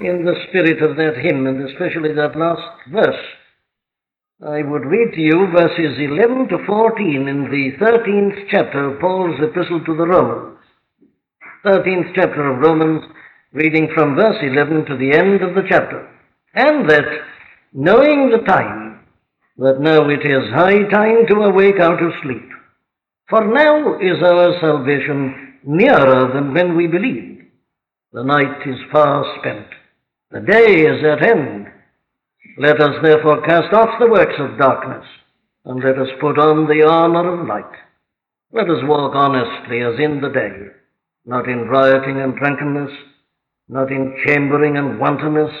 in the spirit of that hymn, and especially that last verse, I would read to you verses 11 to 14 in the 13th chapter of Paul's epistle to the Romans. 13th chapter of Romans, reading from verse 11 to the end of the chapter. And that, knowing the time, that now it is high time to awake out of sleep. For now is our salvation nearer than when we believed. The night is far spent. The day is at end. Let us therefore cast off the works of darkness, and let us put on the armor of light. Let us walk honestly as in the day, not in rioting and drunkenness, not in chambering and wantonness,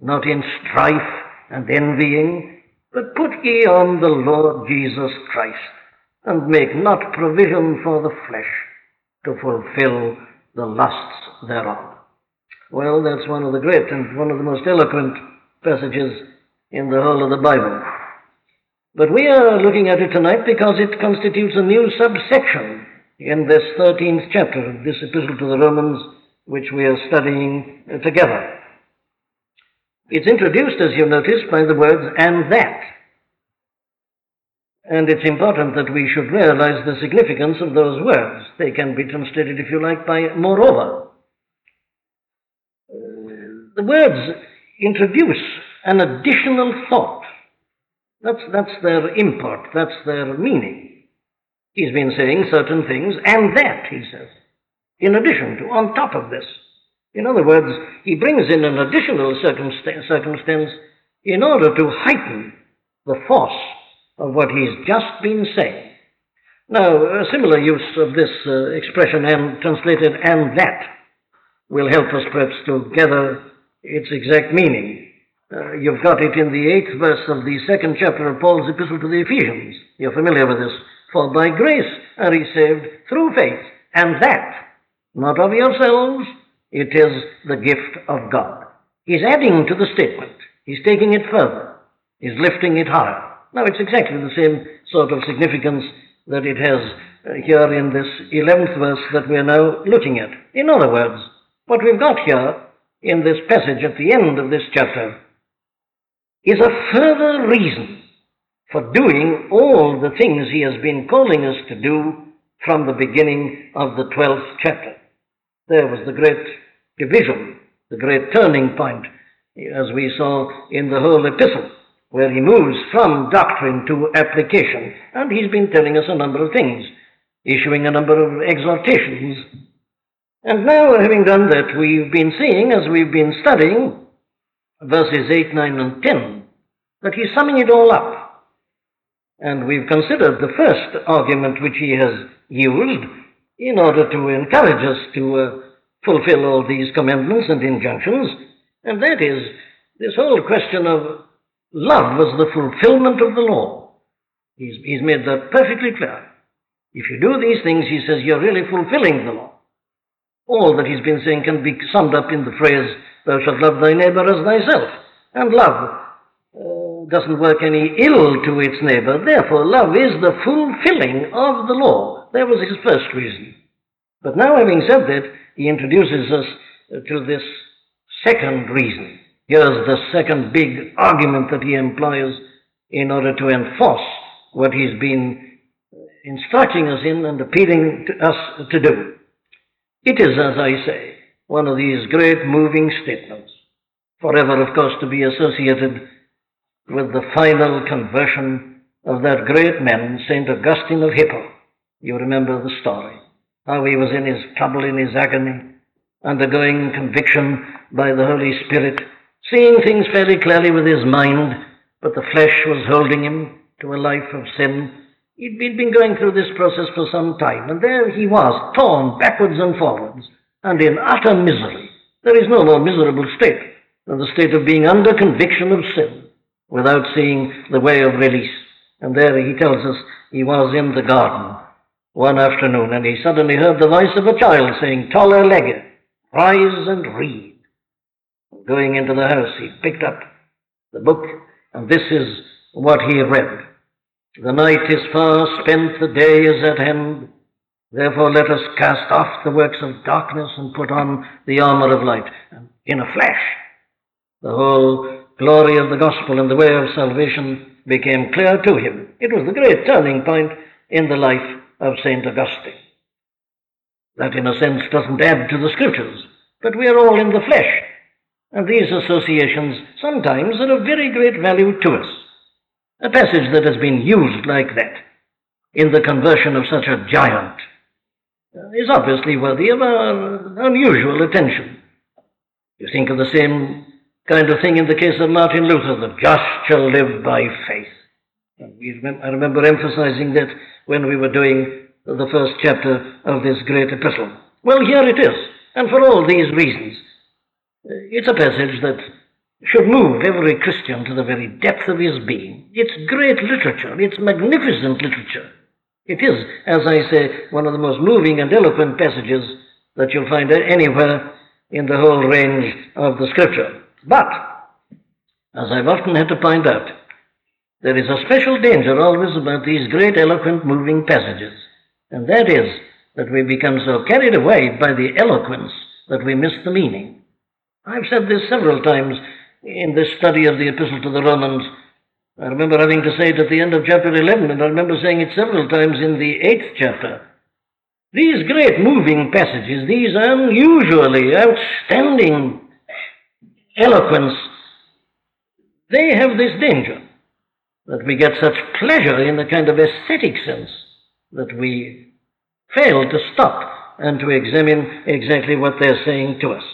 not in strife and envying, but put ye on the Lord Jesus Christ, and make not provision for the flesh to fulfill the lusts thereof. Well, that's one of the great and one of the most eloquent passages in the whole of the Bible. But we are looking at it tonight because it constitutes a new subsection in this 13th chapter of this epistle to the Romans, which we are studying together. It's introduced, as you notice, by the words and that. And it's important that we should realize the significance of those words. They can be translated, if you like, by moreover. The words introduce an additional thought. That's, that's their import, that's their meaning. He's been saying certain things, and that, he says, in addition to, on top of this. In other words, he brings in an additional circumstance in order to heighten the force of what he's just been saying. Now, a similar use of this uh, expression, and translated and that, will help us perhaps to gather its exact meaning. Uh, you've got it in the eighth verse of the second chapter of Paul's epistle to the Ephesians. You're familiar with this. For by grace are ye saved through faith, and that, not of yourselves, it is the gift of God. He's adding to the statement. He's taking it further. He's lifting it higher. Now, it's exactly the same sort of significance that it has uh, here in this 11th verse that we're now looking at. In other words, what we've got here in this passage at the end of this chapter is a further reason for doing all the things he has been calling us to do from the beginning of the 12th chapter. There was the great division, the great turning point, as we saw in the whole epistle, where he moves from doctrine to application. And he's been telling us a number of things, issuing a number of exhortations. And now, having done that, we've been seeing, as we've been studying, verses 8, 9, and 10, that he's summing it all up. And we've considered the first argument which he has used in order to encourage us to uh, fulfill all these commandments and injunctions, and that is this whole question of love as the fulfillment of the law. He's, he's made that perfectly clear. If you do these things, he says, you're really fulfilling the law. All that he's been saying can be summed up in the phrase, Thou shalt love thy neighbor as thyself. And love uh, doesn't work any ill to its neighbor. Therefore, love is the fulfilling of the law. That was his first reason. But now, having said that, he introduces us to this second reason. Here's the second big argument that he employs in order to enforce what he's been instructing us in and appealing to us to do. It is, as I say, one of these great moving statements, forever, of course, to be associated with the final conversion of that great man, St. Augustine of Hippo. You remember the story, how he was in his trouble, in his agony, undergoing conviction by the Holy Spirit, seeing things fairly clearly with his mind, but the flesh was holding him to a life of sin. He'd been going through this process for some time, and there he was, torn backwards and forwards, and in utter misery. There is no more miserable state than the state of being under conviction of sin without seeing the way of release. And there he tells us he was in the garden one afternoon, and he suddenly heard the voice of a child saying, Tolle lege, rise and read. Going into the house, he picked up the book, and this is what he read. The night is far spent, the day is at hand. Therefore, let us cast off the works of darkness and put on the armor of light. And in a flash, The whole glory of the gospel and the way of salvation became clear to him. It was the great turning point in the life of St. Augustine. That, in a sense, doesn't add to the scriptures, but we are all in the flesh, and these associations sometimes are of very great value to us. A passage that has been used like that in the conversion of such a giant uh, is obviously worthy of unusual attention. You think of the same kind of thing in the case of Martin Luther, the just shall live by faith. I remember emphasizing that when we were doing the first chapter of this great epistle. Well, here it is, and for all these reasons. Uh, it's a passage that should move every Christian to the very depth of his being. It's great literature, it's magnificent literature. It is, as I say, one of the most moving and eloquent passages that you'll find anywhere in the whole range of the Scripture. But, as I've often had to point out, there is a special danger always about these great, eloquent, moving passages, and that is that we become so carried away by the eloquence that we miss the meaning. I've said this several times in this study of the Epistle to the Romans. I remember having to say it at the end of chapter 11, and I remember saying it several times in the eighth chapter. These great moving passages, these unusually outstanding eloquence, they have this danger that we get such pleasure in a kind of aesthetic sense that we fail to stop and to examine exactly what they're saying to us.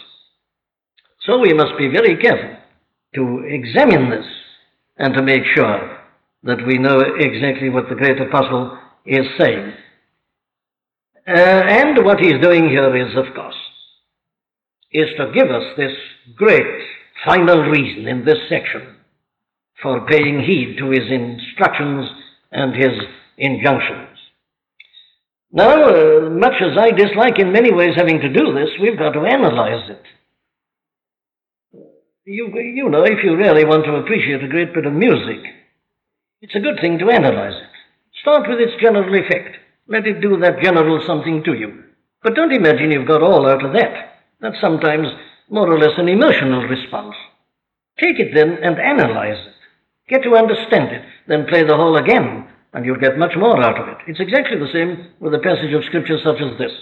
So we must be very careful to examine this and to make sure that we know exactly what the great apostle is saying. Uh, and what he's doing here is, of course, is to give us this great final reason in this section for paying heed to his instructions and his injunctions. Now, uh, much as I dislike in many ways having to do this, we've got to analyze it. You, you know, if you really want to appreciate a great bit of music, it's a good thing to analyze it. Start with its general effect. Let it do that general something to you. But don't imagine you've got all out of that. That's sometimes more or less an emotional response. Take it then and analyze it. Get to understand it, then play the whole again, and you'll get much more out of it. It's exactly the same with a passage of Scripture such as this.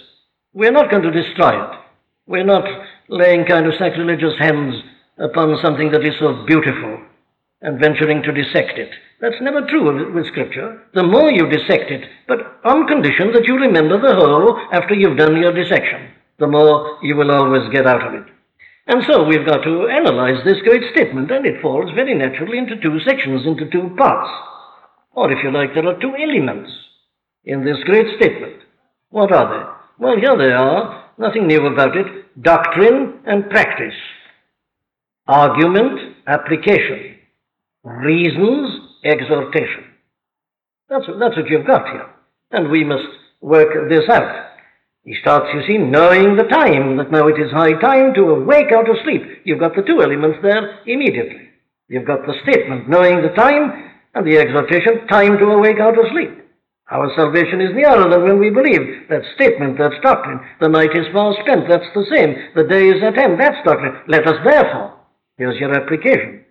We're not going to destroy it. We're not laying kind of sacrilegious hands upon something that is so beautiful and venturing to dissect it. That's never true with Scripture. The more you dissect it, but on condition that you remember the whole after you've done your dissection, the more you will always get out of it. And so we've got to analyze this great statement, and it falls very naturally into two sections, into two parts. Or, if you like, there are two elements in this great statement. What are they? Well, here they are, nothing new about it doctrine and practice, argument, application, reasons, exhortation. That's, that's what you've got here. And we must work this out. He starts, you see, knowing the time, that now it is high time to awake out of sleep. You've got the two elements there immediately. You've got the statement, knowing the time, and the exhortation, time to awake out of sleep. Our salvation is nearer than when we believe. That statement, that's doctrine. The night is far spent, that's the same. The day is at hand, that's doctrine. Let us therefore. Here's your application.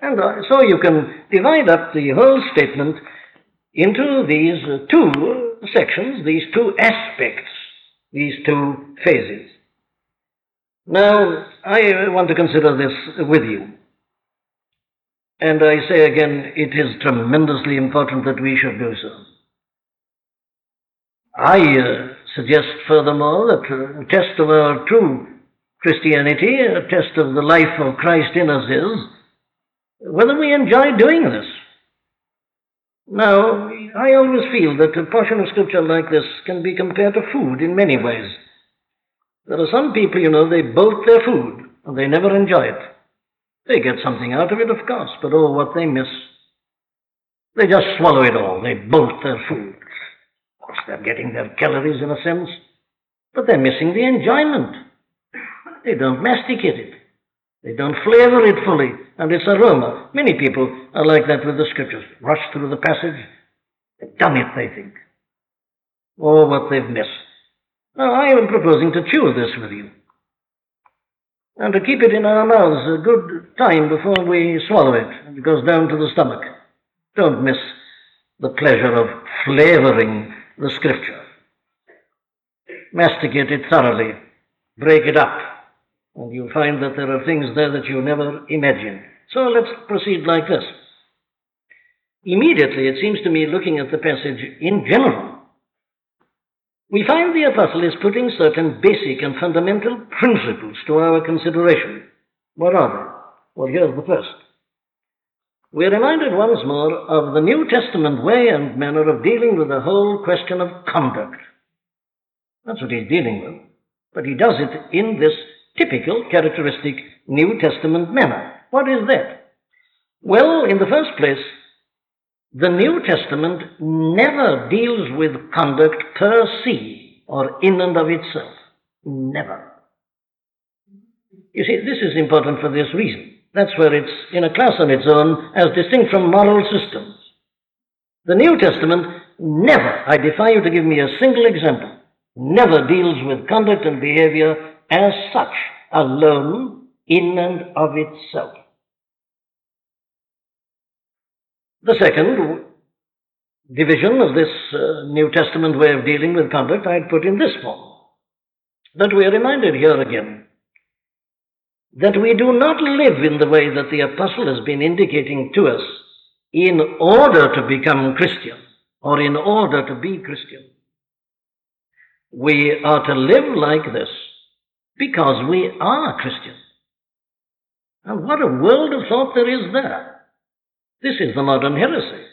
And uh, so you can divide up the whole statement into these two sections, these two aspects these two phases. Now, I want to consider this with you. And I say again, it is tremendously important that we should do so. I uh, suggest furthermore that uh, test of our true Christianity, a test of the life of Christ in us is whether we enjoy doing this. Now, I always feel that a portion of scripture like this can be compared to food in many ways. There are some people, you know, they bolt their food and they never enjoy it. They get something out of it, of course, but oh, what they miss. They just swallow it all. They bolt their food. Of course, they're getting their calories in a sense, but they're missing the enjoyment. They don't masticate it. They don't flavor it fully and its aroma. Many people are like that with the scriptures. Rush through the passage. They've done it, they think. Oh, what they've missed. Now, I am proposing to chew this with you. and to keep it in our mouths a good time before we swallow it. and It goes down to the stomach. Don't miss the pleasure of flavoring the scripture. Masticate it thoroughly, break it up, and you'll find that there are things there that you never imagined. So let's proceed like this. Immediately, it seems to me, looking at the passage in general, we find the apostle is putting certain basic and fundamental principles to our consideration. What are they? Well, here's the first. We're reminded once more of the New Testament way and manner of dealing with the whole question of conduct. That's what he's dealing with. But he does it in this typical, characteristic New Testament manner. What is that? Well, in the first place, the New Testament never deals with conduct per se or in and of itself. Never. You see, this is important for this reason. That's where it's in a class on its own as distinct from moral systems. The New Testament never, I defy you to give me a single example, never deals with conduct and behavior as such, alone, in and of itself. The second division of this uh, New Testament way of dealing with conduct I'd put in this form. That we are reminded here again that we do not live in the way that the apostle has been indicating to us in order to become Christian or in order to be Christian. We are to live like this because we are Christian. And what a world of thought there is there. This is the modern heresy.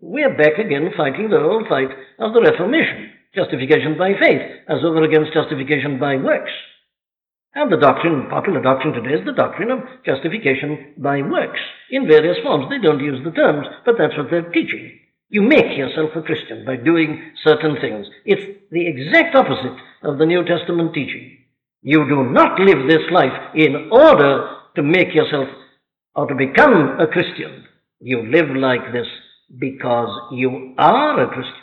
We are back again fighting the old fight of the Reformation justification by faith as over against justification by works. And the doctrine, popular doctrine today, is the doctrine of justification by works in various forms. They don't use the terms, but that's what they're teaching. You make yourself a Christian by doing certain things. It's the exact opposite of the New Testament teaching. You do not live this life in order to make yourself or to become a Christian. You live like this because you are a Christian.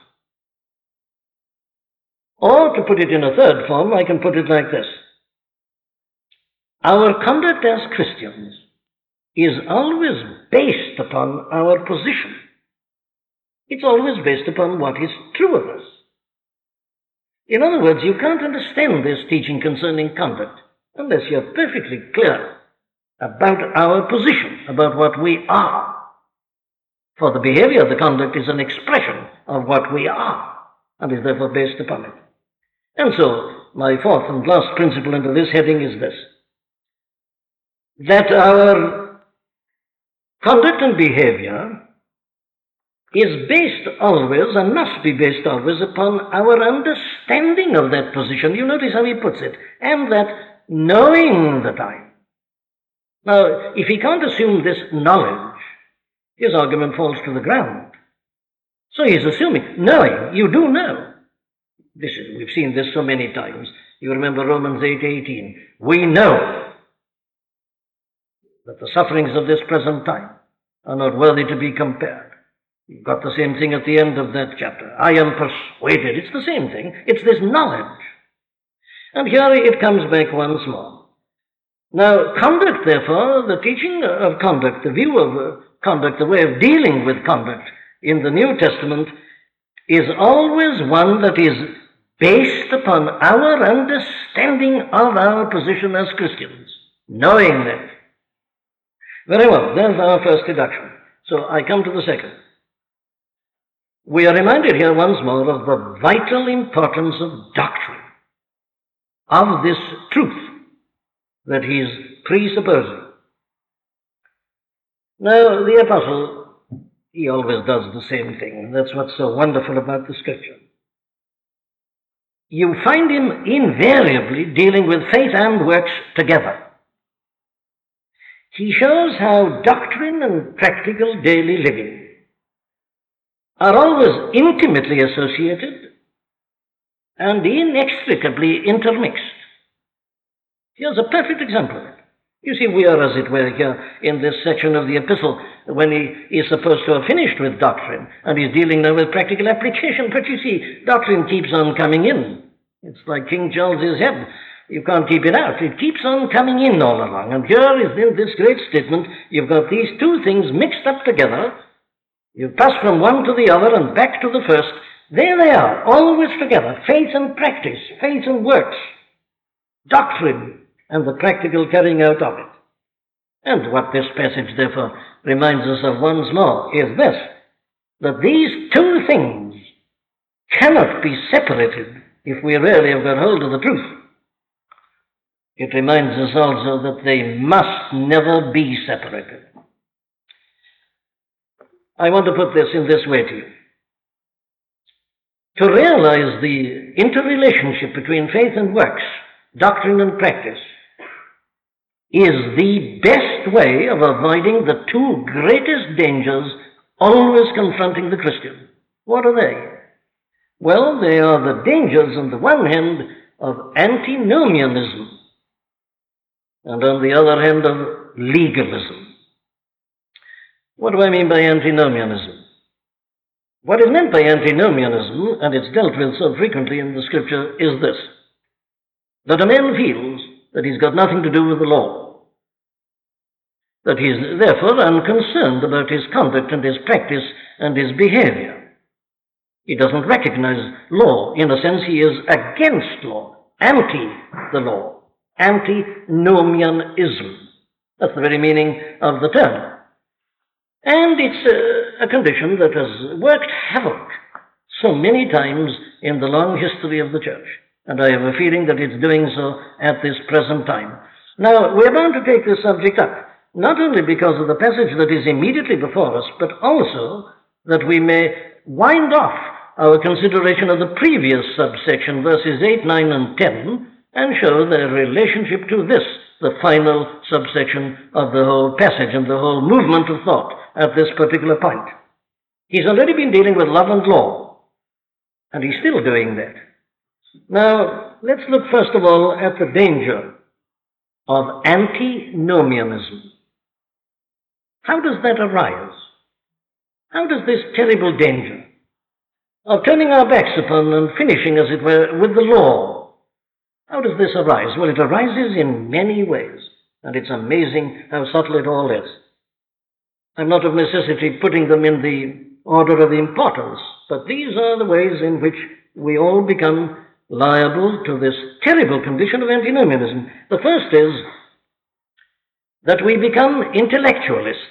Or to put it in a third form, I can put it like this. Our conduct as Christians is always based upon our position. It's always based upon what is true of us. In other words, you can't understand this teaching concerning conduct unless you're perfectly clear about our position, about what we are. For the behavior of the conduct is an expression of what we are and is therefore based upon it. And so, my fourth and last principle under this heading is this that our conduct and behavior is based always and must be based always upon our understanding of that position. You notice how he puts it, and that knowing the time. Now, if he can't assume this knowledge, his argument falls to the ground. So he's assuming, knowing, you do know. This is, we've seen this so many times. You remember Romans 8:18. we know that the sufferings of this present time are not worthy to be compared. You've got the same thing at the end of that chapter. I am persuaded. It's the same thing. It's this knowledge. And here it comes back once more. Now, conduct, therefore, the teaching of conduct, the view of uh, conduct, the way of dealing with conduct in the New Testament is always one that is based upon our understanding of our position as Christians, knowing that. Very well, there's our first deduction. So I come to the second. We are reminded here once more of the vital importance of doctrine, of this truth that he is presupposing. Now, the apostle, he always does the same thing. That's what's so wonderful about the scripture. You find him invariably dealing with faith and works together. He shows how doctrine and practical daily living are always intimately associated and inextricably intermixed. Here's a perfect example of it. You see, we are, as it were, here in this section of the epistle when he is supposed to have finished with doctrine and he's dealing now with practical application. But you see, doctrine keeps on coming in. It's like King Charles's head. You can't keep it out. It keeps on coming in all along. And here is in this great statement, you've got these two things mixed up together. You pass from one to the other and back to the first. There they are, always together. Faith and practice, faith and works, doctrine and the practical carrying out of it. And what this passage therefore reminds us of once more is this, that these two things cannot be separated if we really have got hold of the truth. It reminds us also that they must never be separated. I want to put this in this way to you. To realize the interrelationship between faith and works, doctrine and practice, is the best way of avoiding the two greatest dangers always confronting the Christian. What are they? Well, they are the dangers, on the one hand, of antinomianism and on the other hand of legalism. What do I mean by antinomianism? What is meant by antinomianism, and it's dealt with so frequently in the scripture, is this that a man feels that he's got nothing to do with the law, that he's therefore unconcerned about his conduct and his practice and his behavior. He doesn't recognize law. In a sense, he is against law, anti the law antinomianism. That's the very meaning of the term. And it's a, condition that has worked havoc so many times in the long history of the church. And I have a feeling that it's doing so at this present time. Now, we're bound to take this subject up, not only because of the passage that is immediately before us, but also that we may wind off our consideration of the previous subsection, verses 8, 9, and 10, and show their relationship to this, the final subsection of the whole passage and the whole movement of thought at this particular point. He's already been dealing with love and law, and he's still doing that. Now, let's look first of all at the danger of antinomianism. How does that arise? How does this terrible danger of turning our backs upon and finishing, as it were, with the law how does this arise? Well, it arises in many ways, and it's amazing how subtle it all is. I'm not of necessity putting them in the order of importance, but these are the ways in which we all become liable to this terrible condition of antinomianism. The first is that we become intellectualists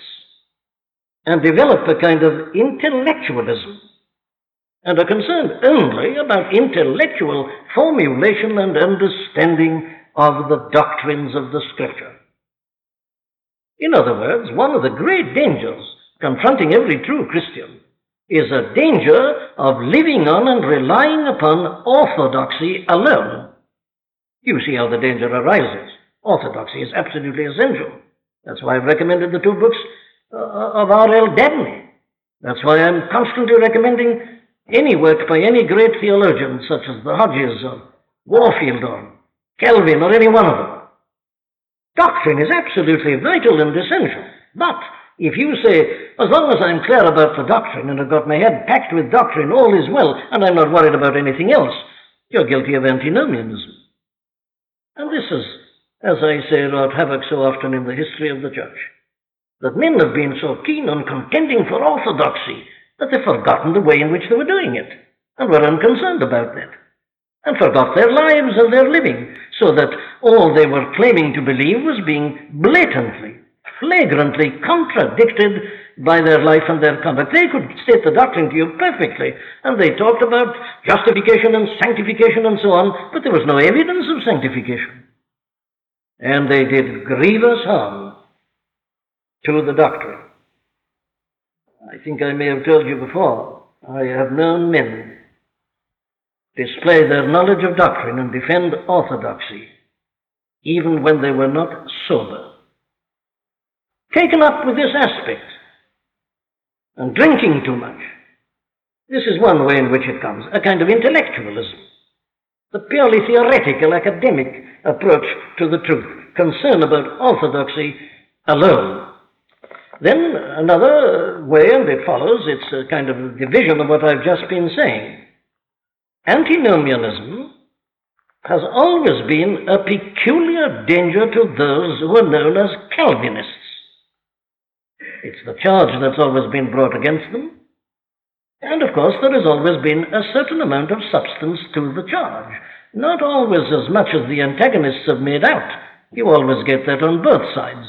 and develop a kind of intellectualism and are concerned only about intellectual formulation and understanding of the doctrines of the Scripture. In other words, one of the great dangers confronting every true Christian is a danger of living on and relying upon orthodoxy alone. You see how the danger arises. Orthodoxy is absolutely essential. That's why I've recommended the two books uh, of R.L. Dabney. That's why I'm constantly recommending any work by any great theologian, such as the Hodges or Warfield or Calvin or any one of them. Doctrine is absolutely vital and essential. But if you say, as long as I'm clear about the doctrine and I've got my head packed with doctrine, all is well, and I'm not worried about anything else, you're guilty of antinomianism. And this is, as I say, wrought havoc so often in the history of the church. That men have been so keen on contending for orthodoxy that they've forgotten the way in which they were doing it, and were unconcerned about that, and forgot their lives and their living, so that all they were claiming to believe was being blatantly, flagrantly contradicted by their life and their conduct. They could state the doctrine to you perfectly, and they talked about justification and sanctification and so on, but there was no evidence of sanctification. And they did grievous harm to the doctrine. I think I may have told you before, I have known men display their knowledge of doctrine and defend orthodoxy, even when they were not sober. Taken up with this aspect and drinking too much. This is one way in which it comes, a kind of intellectualism, the purely theoretical academic approach to the truth, concern about orthodoxy alone. Then another way, and it follows, it's a kind of division of what I've just been saying. Antinomianism has always been a peculiar danger to those who are known as Calvinists. It's the charge that's always been brought against them. And of course, there has always been a certain amount of substance to the charge. Not always as much as the antagonists have made out. You always get that on both sides.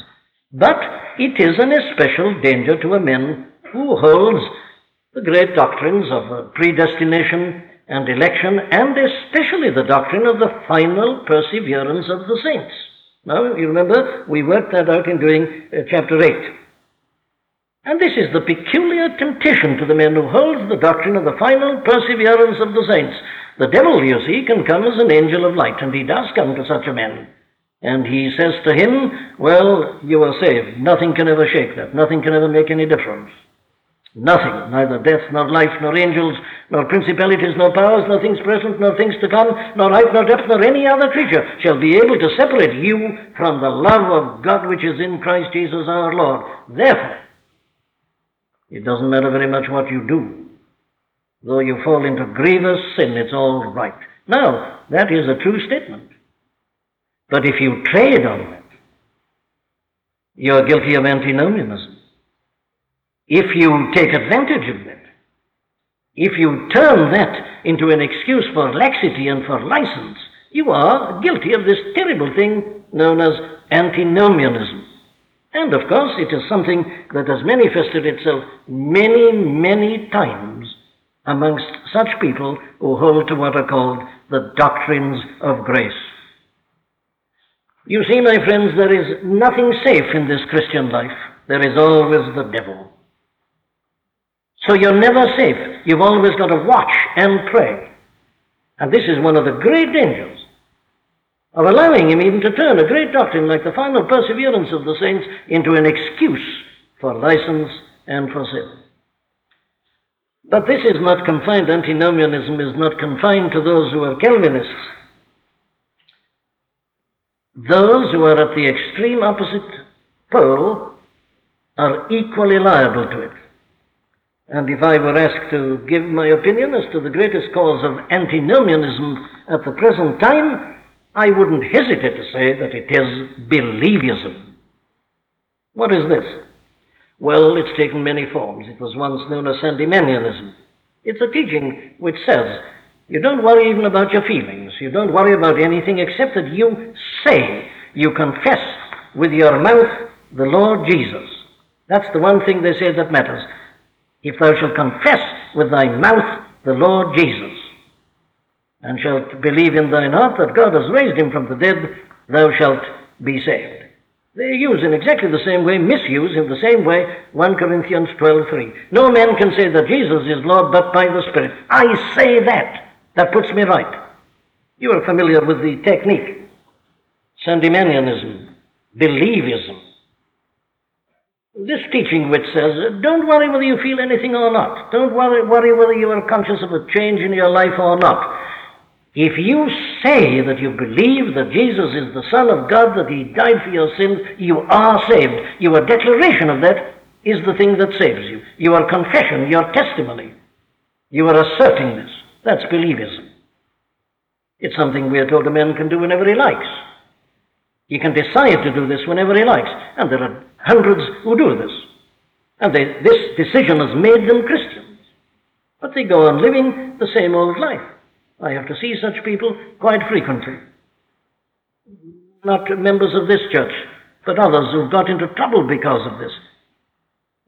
But it is an especial danger to a man who holds the great doctrines of predestination and election, and especially the doctrine of the final perseverance of the saints. Now, you remember, we worked that out in doing uh, chapter 8. And this is the peculiar temptation to the man who holds the doctrine of the final perseverance of the saints. The devil, you see, can come as an angel of light, and he does come to such a man. And he says to him, Well, you are saved. Nothing can ever shake that. Nothing can ever make any difference. Nothing, neither death, nor life, nor angels, nor principalities, nor powers, nor things present, nor things to come, nor height, nor depth, nor any other creature shall be able to separate you from the love of God which is in Christ Jesus our Lord. Therefore, it doesn't matter very much what you do. Though you fall into grievous sin, it's all right. Now, that is a true statement. But if you trade on that, you're guilty of antinomianism if you take advantage of it, if you turn that into an excuse for laxity and for license, you are guilty of this terrible thing known as antinomianism. And of course, it is something that has manifested itself many, many times amongst such people who hold to what are called the doctrines of grace. You see, my friends, there is nothing safe in this Christian life. There is always the devil. So you're never safe. You've always got to watch and pray. And this is one of the great dangers of allowing him even to turn a great doctrine like the final perseverance of the saints into an excuse for license and for sin. But this is not confined, antinomianism is not confined to those who are Calvinists. Those who are at the extreme opposite pole are equally liable to it. And if I were asked to give my opinion as to the greatest cause of antinomianism at the present time, I wouldn't hesitate to say that it is believism. What is this? Well, it's taken many forms. It was once known as Sandemanianism. It's a teaching which says you don't worry even about your feelings. You don't worry about anything except that you say, you confess with your mouth the Lord Jesus. That's the one thing they say that matters. If thou shalt confess with thy mouth the Lord Jesus, and shalt believe in thine heart that God has raised him from the dead, thou shalt be saved. They use in exactly the same way, misuse in the same way, 1 Corinthians 12.3. No man can say that Jesus is Lord but by the Spirit. I say that. That puts me right. You are familiar with the technique. Sandemanianism, believism, this teaching which says, don't worry whether you feel anything or not. Don't worry, worry whether you are conscious of a change in your life or not. If you say that you believe that Jesus is the Son of God, that He died for your sins, you are saved. Your declaration of that is the thing that saves you. Your confession, your testimony. You are asserting this. That's believism. It's something we are told a man can do whenever he likes. He can decide to do this whenever he likes. And there are hundreds who do this. And they, this decision has made them Christians. But they go on living the same old life. I have to see such people quite frequently. Not members of this church, but others who've got into trouble because of this.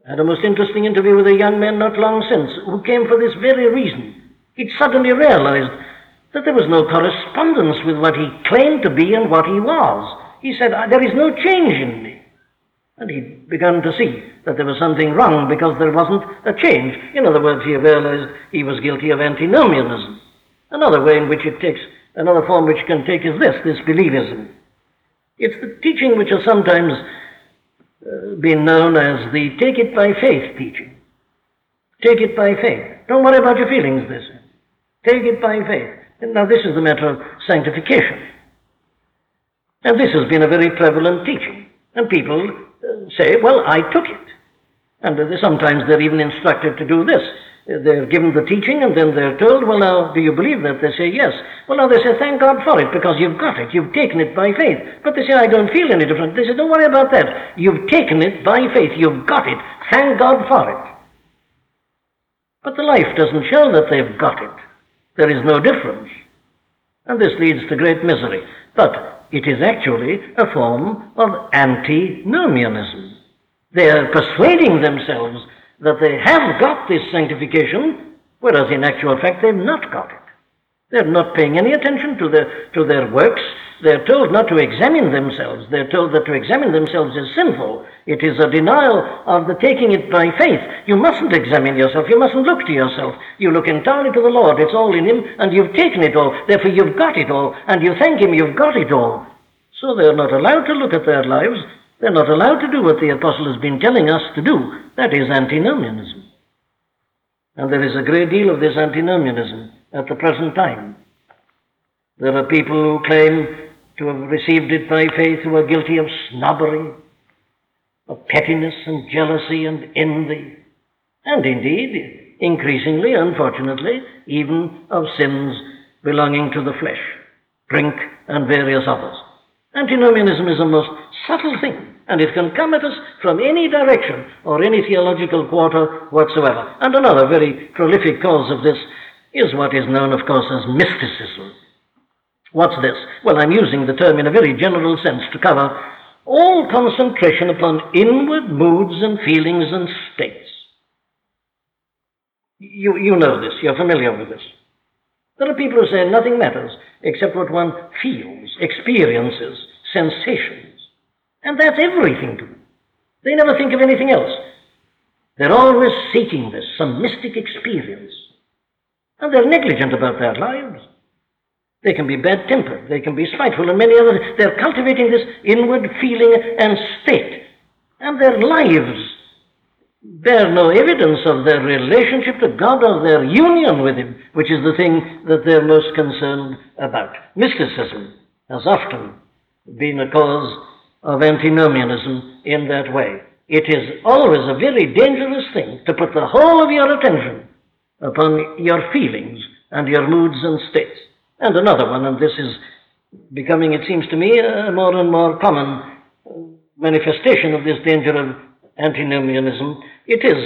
I had a most interesting interview with a young man not long since who came for this very reason. He'd suddenly realized that there was no correspondence with what he claimed to be and what he was. He said, There is no change in me. And he began to see that there was something wrong because there wasn't a change. In other words, he realized he was guilty of antinomianism. Another way in which it takes, another form which can take is this, this believism. It's the teaching which has sometimes uh, been known as the take it by faith teaching. Take it by faith. Don't worry about your feelings, this. Take it by faith. Now, this is the matter of sanctification. And this has been a very prevalent teaching. And people uh, say, well, I took it. And uh, sometimes they're even instructed to do this. they're given the teaching and then they're told, well, now, do you believe that? They say, yes. Well, now they say, thank God for it because you've got it. You've taken it by faith. But they say, I don't feel any different. They say, don't worry about that. You've taken it by faith. You've got it. Thank God for it. But the life doesn't show that they've got it. There is no difference. And this leads to great misery. But it is actually a form of antinomianism. They are persuading themselves that they have got this sanctification, whereas in actual fact they've not got it. They're not paying any attention to their, to their works. They're told not to examine themselves. They're told that to examine themselves is sinful. It is a denial of the taking it by faith. You mustn't examine yourself. You mustn't look to yourself. You look entirely to the Lord. It's all in Him, and you've taken it all. Therefore, you've got it all, and you thank Him you've got it all. So they're not allowed to look at their lives. They're not allowed to do what the apostle has been telling us to do. That is antinomianism. And there is a great deal of this antinomianism at the present time. There are people who claim to have received it by faith who are guilty of snobbery, of pettiness and jealousy and envy, and indeed, increasingly, unfortunately, even of sins belonging to the flesh, drink and various others. Antinomianism is a most subtle thing, and it can come at us from any direction or any theological quarter whatsoever. And another very prolific cause of this is what is known, of course, as mysticism. What's this? Well, I'm using the term in a very general sense to cover all concentration upon inward moods and feelings and states. You, you know this, you're familiar with this. There are people who say nothing matters except what one feels, experiences, sensations. And that's everything to them. They never think of anything else. They're always seeking this, some mystic experience. And they're negligent about their lives. They can be bad tempered, they can be spiteful, and many other. They're cultivating this inward feeling and state. And their lives bear no evidence of their relationship to God or their union with Him, which is the thing that they're most concerned about. Mysticism has often been a cause of antinomianism in that way. It is always a very dangerous thing to put the whole of your attention upon your feelings and your moods and states. And another one, and this is becoming, it seems to me, a more and more common uh, manifestation of this danger of antinomianism. It is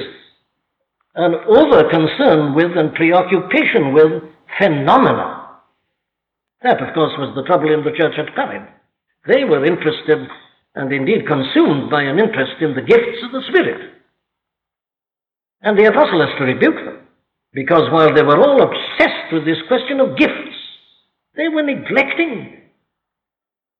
an over concern with and preoccupation with phenomena. That, of course, was the trouble in the church at Corinth. They were interested and indeed consumed by an interest in the gifts of the Spirit. And the apostle has to rebuke them, because while they were all obsessed with this question of gifts, they were neglecting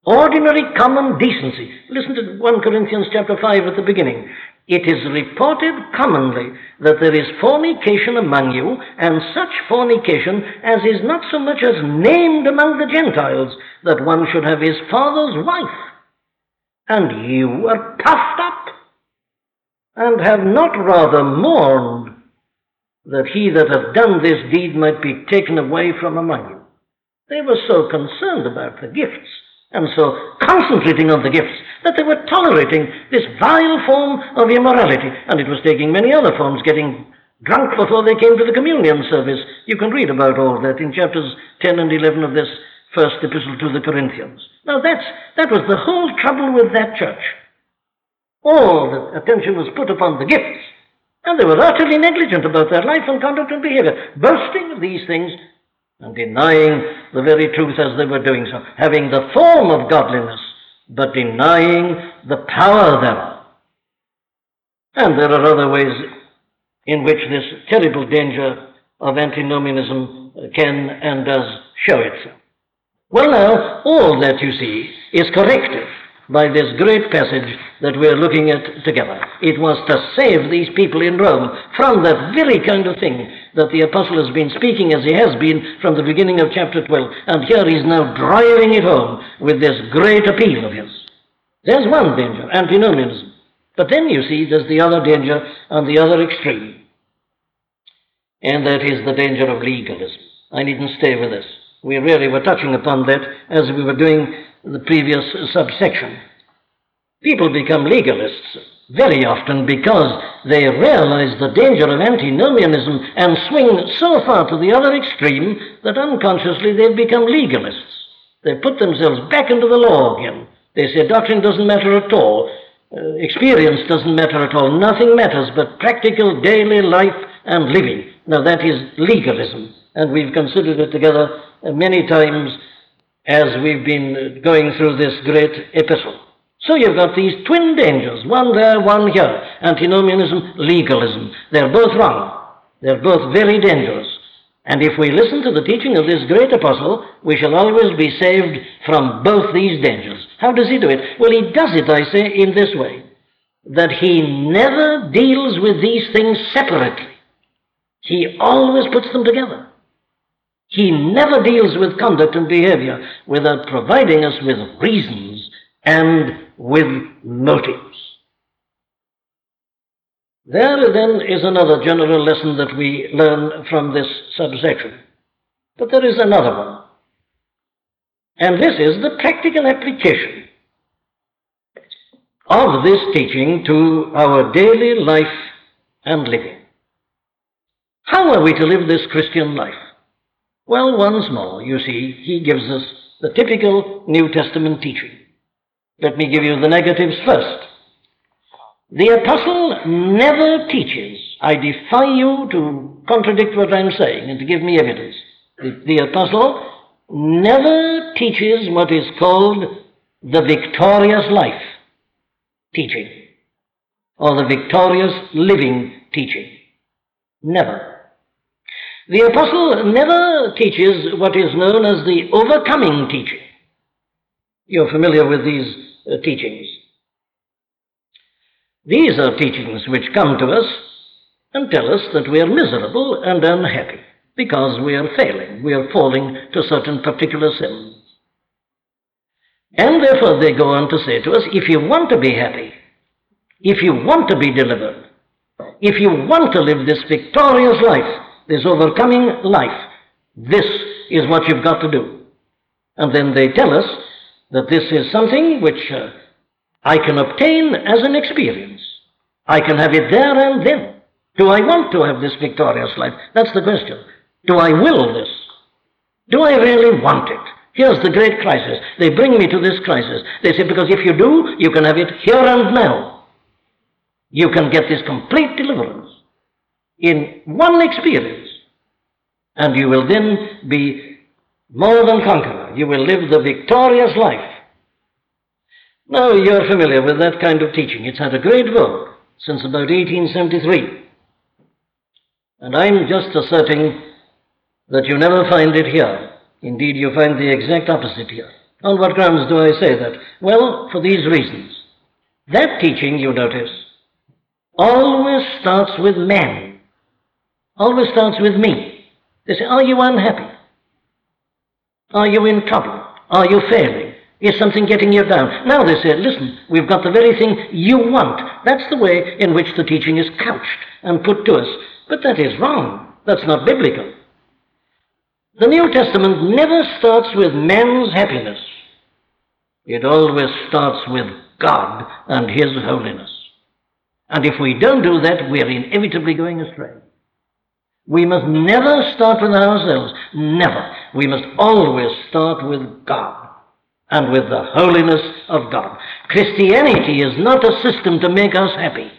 ordinary common decency. Listen to 1 Corinthians chapter 5 at the beginning. It is reported commonly that there is fornication among you, and such fornication as is not so much as named among the Gentiles, that one should have his father's wife. And you are puffed up, and have not rather mourned that he that hath done this deed might be taken away from among you. They were so concerned about the gifts and so concentrating on the gifts that they were tolerating this vile form of immorality. And it was taking many other forms, getting drunk before they came to the communion service. You can read about all that in chapters 10 and 11 of this first epistle to the Corinthians. Now that's, that was the whole trouble with that church. All the attention was put upon the gifts, and they were utterly negligent about their life and conduct and behavior, boasting of these things and denying the very truth as they were doing so, having the form of godliness, but denying the power thereof. And there are other ways in which this terrible danger of antinomianism can and does show itself. Well, now, all that you see is corrective by this great passage that we're looking at together. It was to save these people in Rome from that very kind of thing that the apostle has been speaking as he has been from the beginning of chapter 12. And here he's now driving it home with this great appeal of his. There's one danger, antinomianism. But then you see there's the other danger on the other extreme. And that is the danger of legalism. I needn't stay with this. We really were touching upon that as we were doing the previous subsection. People become legalists very often because they realize the danger of antinomianism and swing so far to the other extreme that unconsciously they've become legalists. They put themselves back into the law again. They say doctrine doesn't matter at all, uh, experience doesn't matter at all, nothing matters but practical daily life and living. Now that is legalism, and we've considered it together uh, many times as we've been going through this great epistle. So you've got these twin dangers, one there, one here antinomianism, legalism. They're both wrong. They're both very dangerous. And if we listen to the teaching of this great apostle, we shall always be saved from both these dangers. How does he do it? Well, he does it, I say, in this way that he never deals with these things separately, he always puts them together. He never deals with conduct and behavior without providing us with reasons and with motives. There then is another general lesson that we learn from this subsection. But there is another one. And this is the practical application of this teaching to our daily life and living. How are we to live this Christian life? Well, once more, you see, he gives us the typical New Testament teaching. Let me give you the negatives first. The apostle never teaches. I defy you to contradict what I'm saying and to give me evidence. The, the apostle never teaches what is called the victorious life teaching or the victorious living teaching. Never. The apostle never teaches what is known as the overcoming teaching. You're familiar with these uh, teachings. These are teachings which come to us and tell us that we are miserable and unhappy because we are failing, we are falling to certain particular sins. And therefore they go on to say to us, if you want to be happy, if you want to be delivered, if you want to live this victorious life, this overcoming life, this is what you've got to do. And then they tell us that this is something which uh, I can obtain as an experience. I can have it there and then. Do I want to have this victorious life? That's the question. Do I will this? Do I really want it? Here's the great crisis. They bring me to this crisis. They say, because if you do, you can have it here and now. You can get this complete deliverance in one experience. And you will then be more than conqueror. You will live the victorious life. Now, you're familiar with that kind of teaching. It's had a great vogue since about 1873. And I'm just asserting that you never find it here. Indeed, you find the exact opposite here. On what grounds do I say that? Well, for these reasons. That teaching, you notice, always starts with man, always starts with me. They say, Are you unhappy? Are you in trouble? Are you failing? Is something getting you down? Now they say, Listen, we've got the very thing you want. That's the way in which the teaching is couched and put to us. But that is wrong. That's not biblical. The New Testament never starts with man's happiness. It always starts with God and His holiness. And if we don't do that, we're inevitably going astray. We must never start with ourselves. Never. We must always start with God and with the holiness of God. Christianity is not a system to make us happy.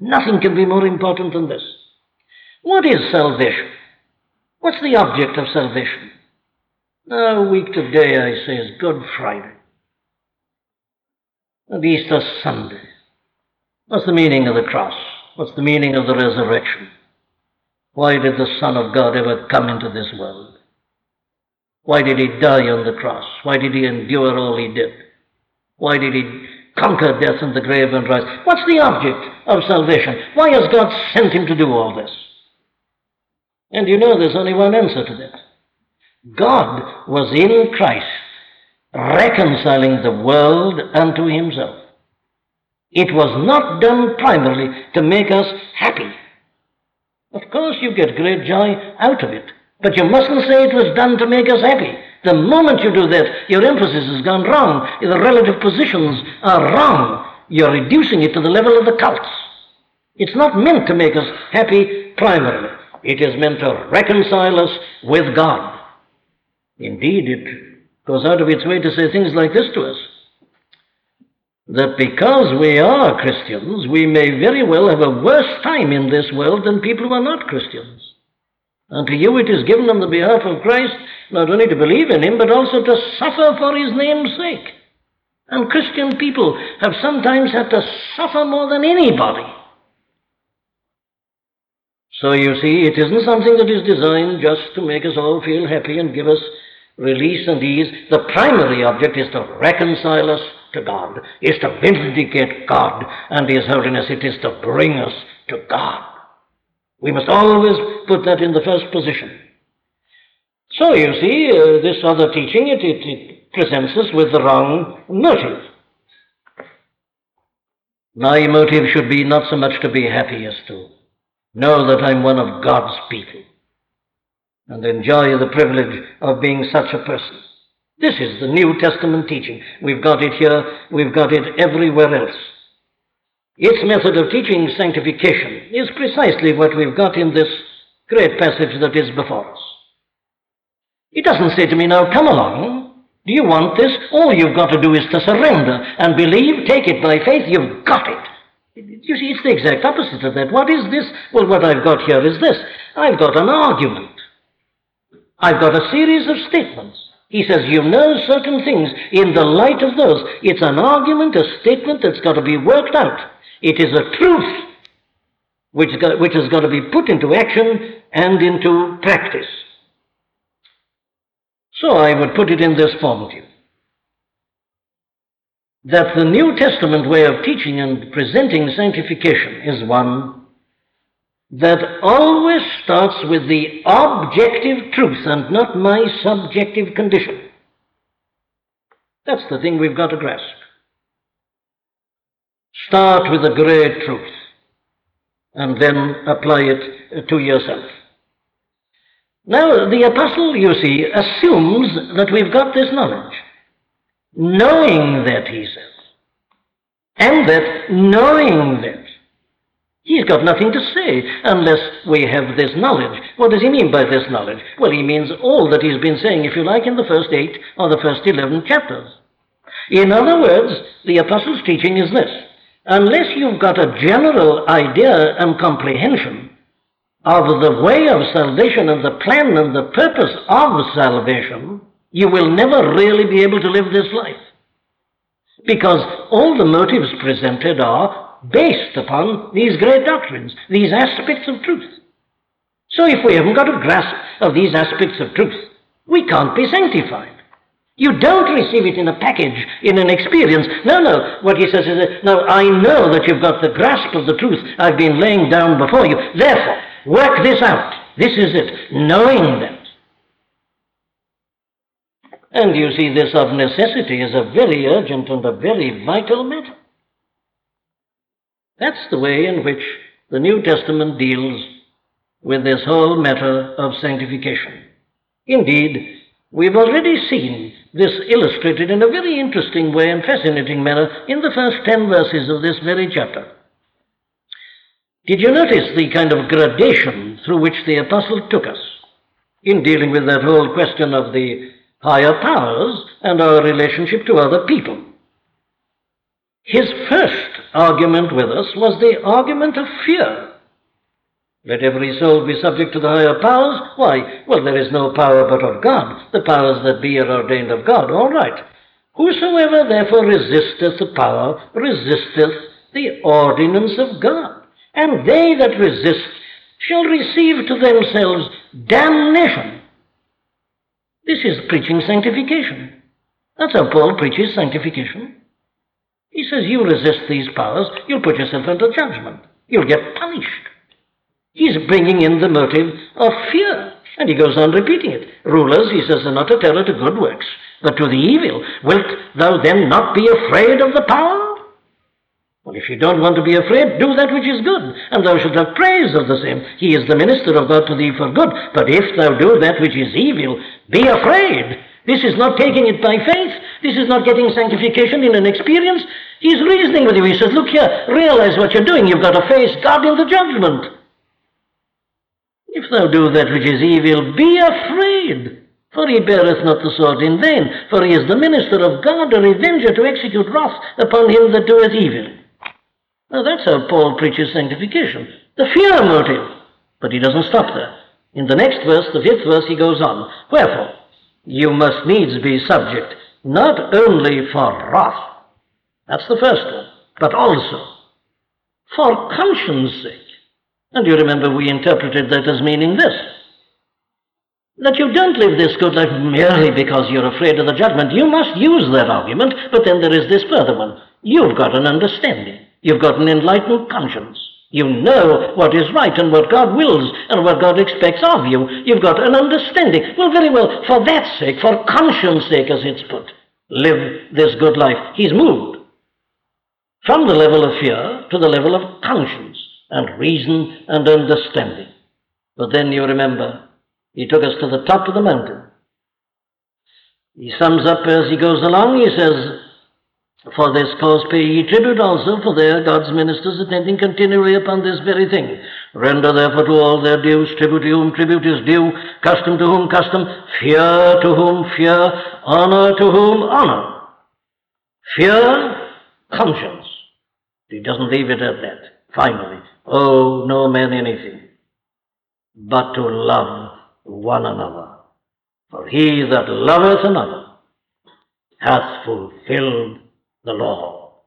Nothing can be more important than this. What is salvation? What's the object of salvation? A week today, I say, is Good Friday. And Easter Sunday. What's the meaning of the cross? What's the meaning of the resurrection? Why did the Son of God ever come into this world? Why did he die on the cross? Why did he endure all he did? Why did he conquer death and the grave and rise? What's the object of salvation? Why has God sent him to do all this? And you know there's only one answer to that. God was in Christ reconciling the world unto himself. It was not done primarily to make us happy. Of course, you get great joy out of it, but you mustn't say it was done to make us happy. The moment you do that, your emphasis has gone wrong. The relative positions are wrong. you're reducing it to the level of the cults. It's not meant to make us happy primarily. It is meant to reconcile us with God. Indeed, it goes out of its way to say things like this to us that because we are Christians, we may very well have a worse time in this world than people who are not Christians. And to you it is given on the behalf of Christ not only to believe in him, but also to suffer for his name's sake. And Christian people have sometimes had to suffer more than anybody. So you see, it isn't something that is designed just to make us all feel happy and give us release and ease. The primary object is to reconcile us to God, is to vindicate God and His holiness. It is to bring us to God. We must always put that in the first position. So you see, uh, this other teaching, it, it, it presents us with the wrong motive. My motive should be not so much to be happy as to know that I'm one of God's people and enjoy the privilege of being such a person. This is the New Testament teaching. We've got it here, we've got it everywhere else. Its method of teaching sanctification is precisely what we've got in this great passage that is before us. It doesn't say to me, now come along. Do you want this? All you've got to do is to surrender and believe, take it by faith, you've got it. You see, it's the exact opposite of that. What is this? Well, what I've got here is this I've got an argument. I've got a series of statements. He says, You know certain things in the light of those. It's an argument, a statement that's got to be worked out. It is a truth which, which has got to be put into action and into practice. So I would put it in this form to you that the New Testament way of teaching and presenting sanctification is one that always starts with the objective truth and not my subjective condition. That's the thing we've got to grasp. Start with the great truth and then apply it to yourself. Now, the apostle, you see, assumes that we've got this knowledge. Knowing that, he says. And that knowing that. He's got nothing to say unless we have this knowledge. What does he mean by this knowledge? Well, he means all that he's been saying, if you like, in the first eight or the first eleven chapters. In other words, the apostle's teaching is this unless you've got a general idea and comprehension of the way of salvation and the plan and the purpose of salvation, you will never really be able to live this life. Because all the motives presented are based upon these great doctrines, these aspects of truth. So if we haven't got a grasp of these aspects of truth, we can't be sanctified. You don't receive it in a package, in an experience. No, no. What he says is, that, no, I know that you've got the grasp of the truth I've been laying down before you. Therefore, work this out. This is it. Knowing that. And you see, this of necessity is a very urgent and a very vital matter. That's the way in which the New Testament deals with this whole matter of sanctification. Indeed, we've already seen this illustrated in a very interesting way and fascinating manner in the first ten verses of this very chapter. Did you notice the kind of gradation through which the apostle took us in dealing with that whole question of the higher powers and our relationship to other people? His first argument with us was the argument of fear. Let every soul be subject to the higher powers. Why? Well, there is no power but of God. The powers that be are ordained of God. All right. Whosoever therefore resisteth the power resisteth the ordinance of God. And they that resist shall receive to themselves damnation. This is preaching sanctification. That's how Paul preaches sanctification. He says, You resist these powers, you'll put yourself under judgment. You'll get punished. He's bringing in the motive of fear. And he goes on repeating it. Rulers, he says, are not a terror to good works, but to the evil. Wilt thou then not be afraid of the power? Well, if you don't want to be afraid, do that which is good, and thou shalt have praise of the same. He is the minister of God to thee for good. But if thou do that which is evil, be afraid. This is not taking it by faith. This is not getting sanctification in an experience. He's reasoning with you. He says, Look here, realize what you're doing. You've got to face God in the judgment. If thou do that which is evil, be afraid. For he beareth not the sword in vain, for he is the minister of God, a revenger to execute wrath upon him that doeth evil. Now that's how Paul preaches sanctification. The fear motive. But he doesn't stop there. In the next verse, the fifth verse, he goes on. Wherefore, you must needs be subject, not only for wrath, that's the first one, but also for conscience sake. And you remember we interpreted that as meaning this that you don't live this good life merely because you're afraid of the judgment. You must use that argument, but then there is this further one. You've got an understanding, you've got an enlightened conscience. You know what is right and what God wills and what God expects of you. You've got an understanding. Well, very well, for that sake, for conscience sake, as it's put, live this good life. He's moved from the level of fear to the level of conscience and reason and understanding. But then you remember, he took us to the top of the mountain. He sums up as he goes along, he says, For this cause pay ye tribute also, for they are God's ministers attending continually upon this very thing. Render therefore to all their dues, tribute to whom tribute is due, custom to whom custom, fear to whom fear, honor to whom honor. Fear, conscience. He doesn't leave it at that. Finally, oh, no man anything but to love one another. For he that loveth another hath fulfilled the law.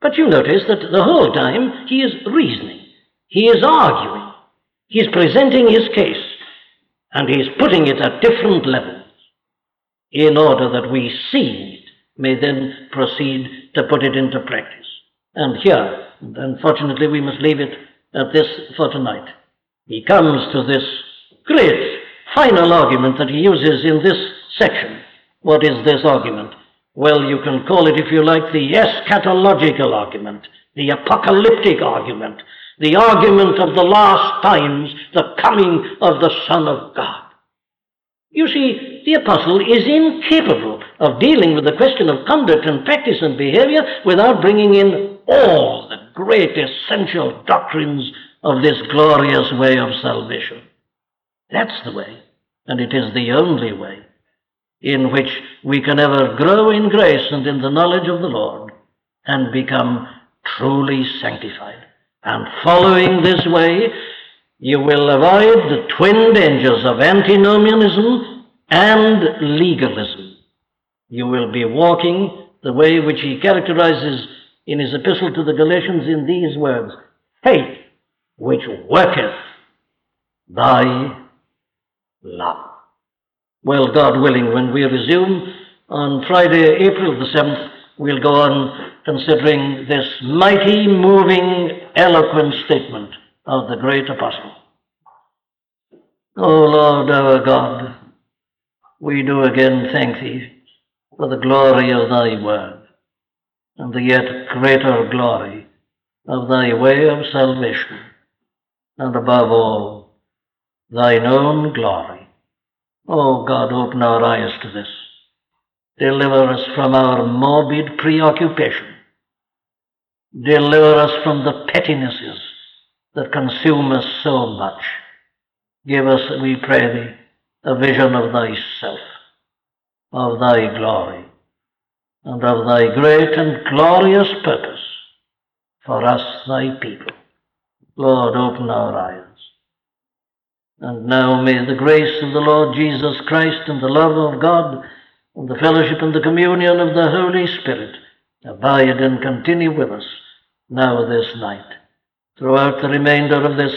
But you notice that the whole time he is reasoning, he is arguing, he is presenting his case, and he is putting it at different levels in order that we see it, may then proceed to put it into practice. And here, And unfortunately, we must leave it at this for tonight. He comes to this great final argument that he uses in this section. What is this argument? Well, you can call it, if you like, the eschatological argument, the apocalyptic argument, the argument of the last times, the coming of the Son of God. You see, the apostle is incapable of dealing with the question of conduct and practice and behavior without bringing in all the great essential doctrines of this glorious way of salvation. That's the way, and it is the only way in which we can ever grow in grace and in the knowledge of the Lord and become truly sanctified. And following this way, you will avoid the twin dangers of antinomianism and legalism. You will be walking the way which he characterizes in his epistle to the Galatians in these words faith which worketh thy love. Well, God willing, when we resume on Friday, April the 7th, we'll go on considering this mighty, moving, eloquent statement of the great apostle. O Lord our God, we do again thank thee for the glory of thy word and the yet greater glory of thy way of salvation, and above all, thine own glory. O God, open our eyes to this. Deliver us from our morbid preoccupation. Deliver us from the pettinesses that consume us so much. Give us, we pray thee, a vision of thyself, of thy glory and of thy great and glorious purpose for us, thy people. Lord, open our eyes. And now may the grace of the Lord Jesus Christ and the love of God and the fellowship and the communion of the Holy Spirit abide and continue with us now this night, throughout the remainder of this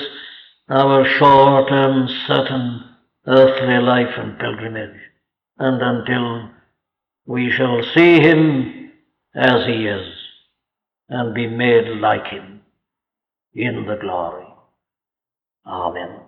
our short and certain earthly life and pilgrimage, and until we shall see him as he is and be made like him in the glory. Amen.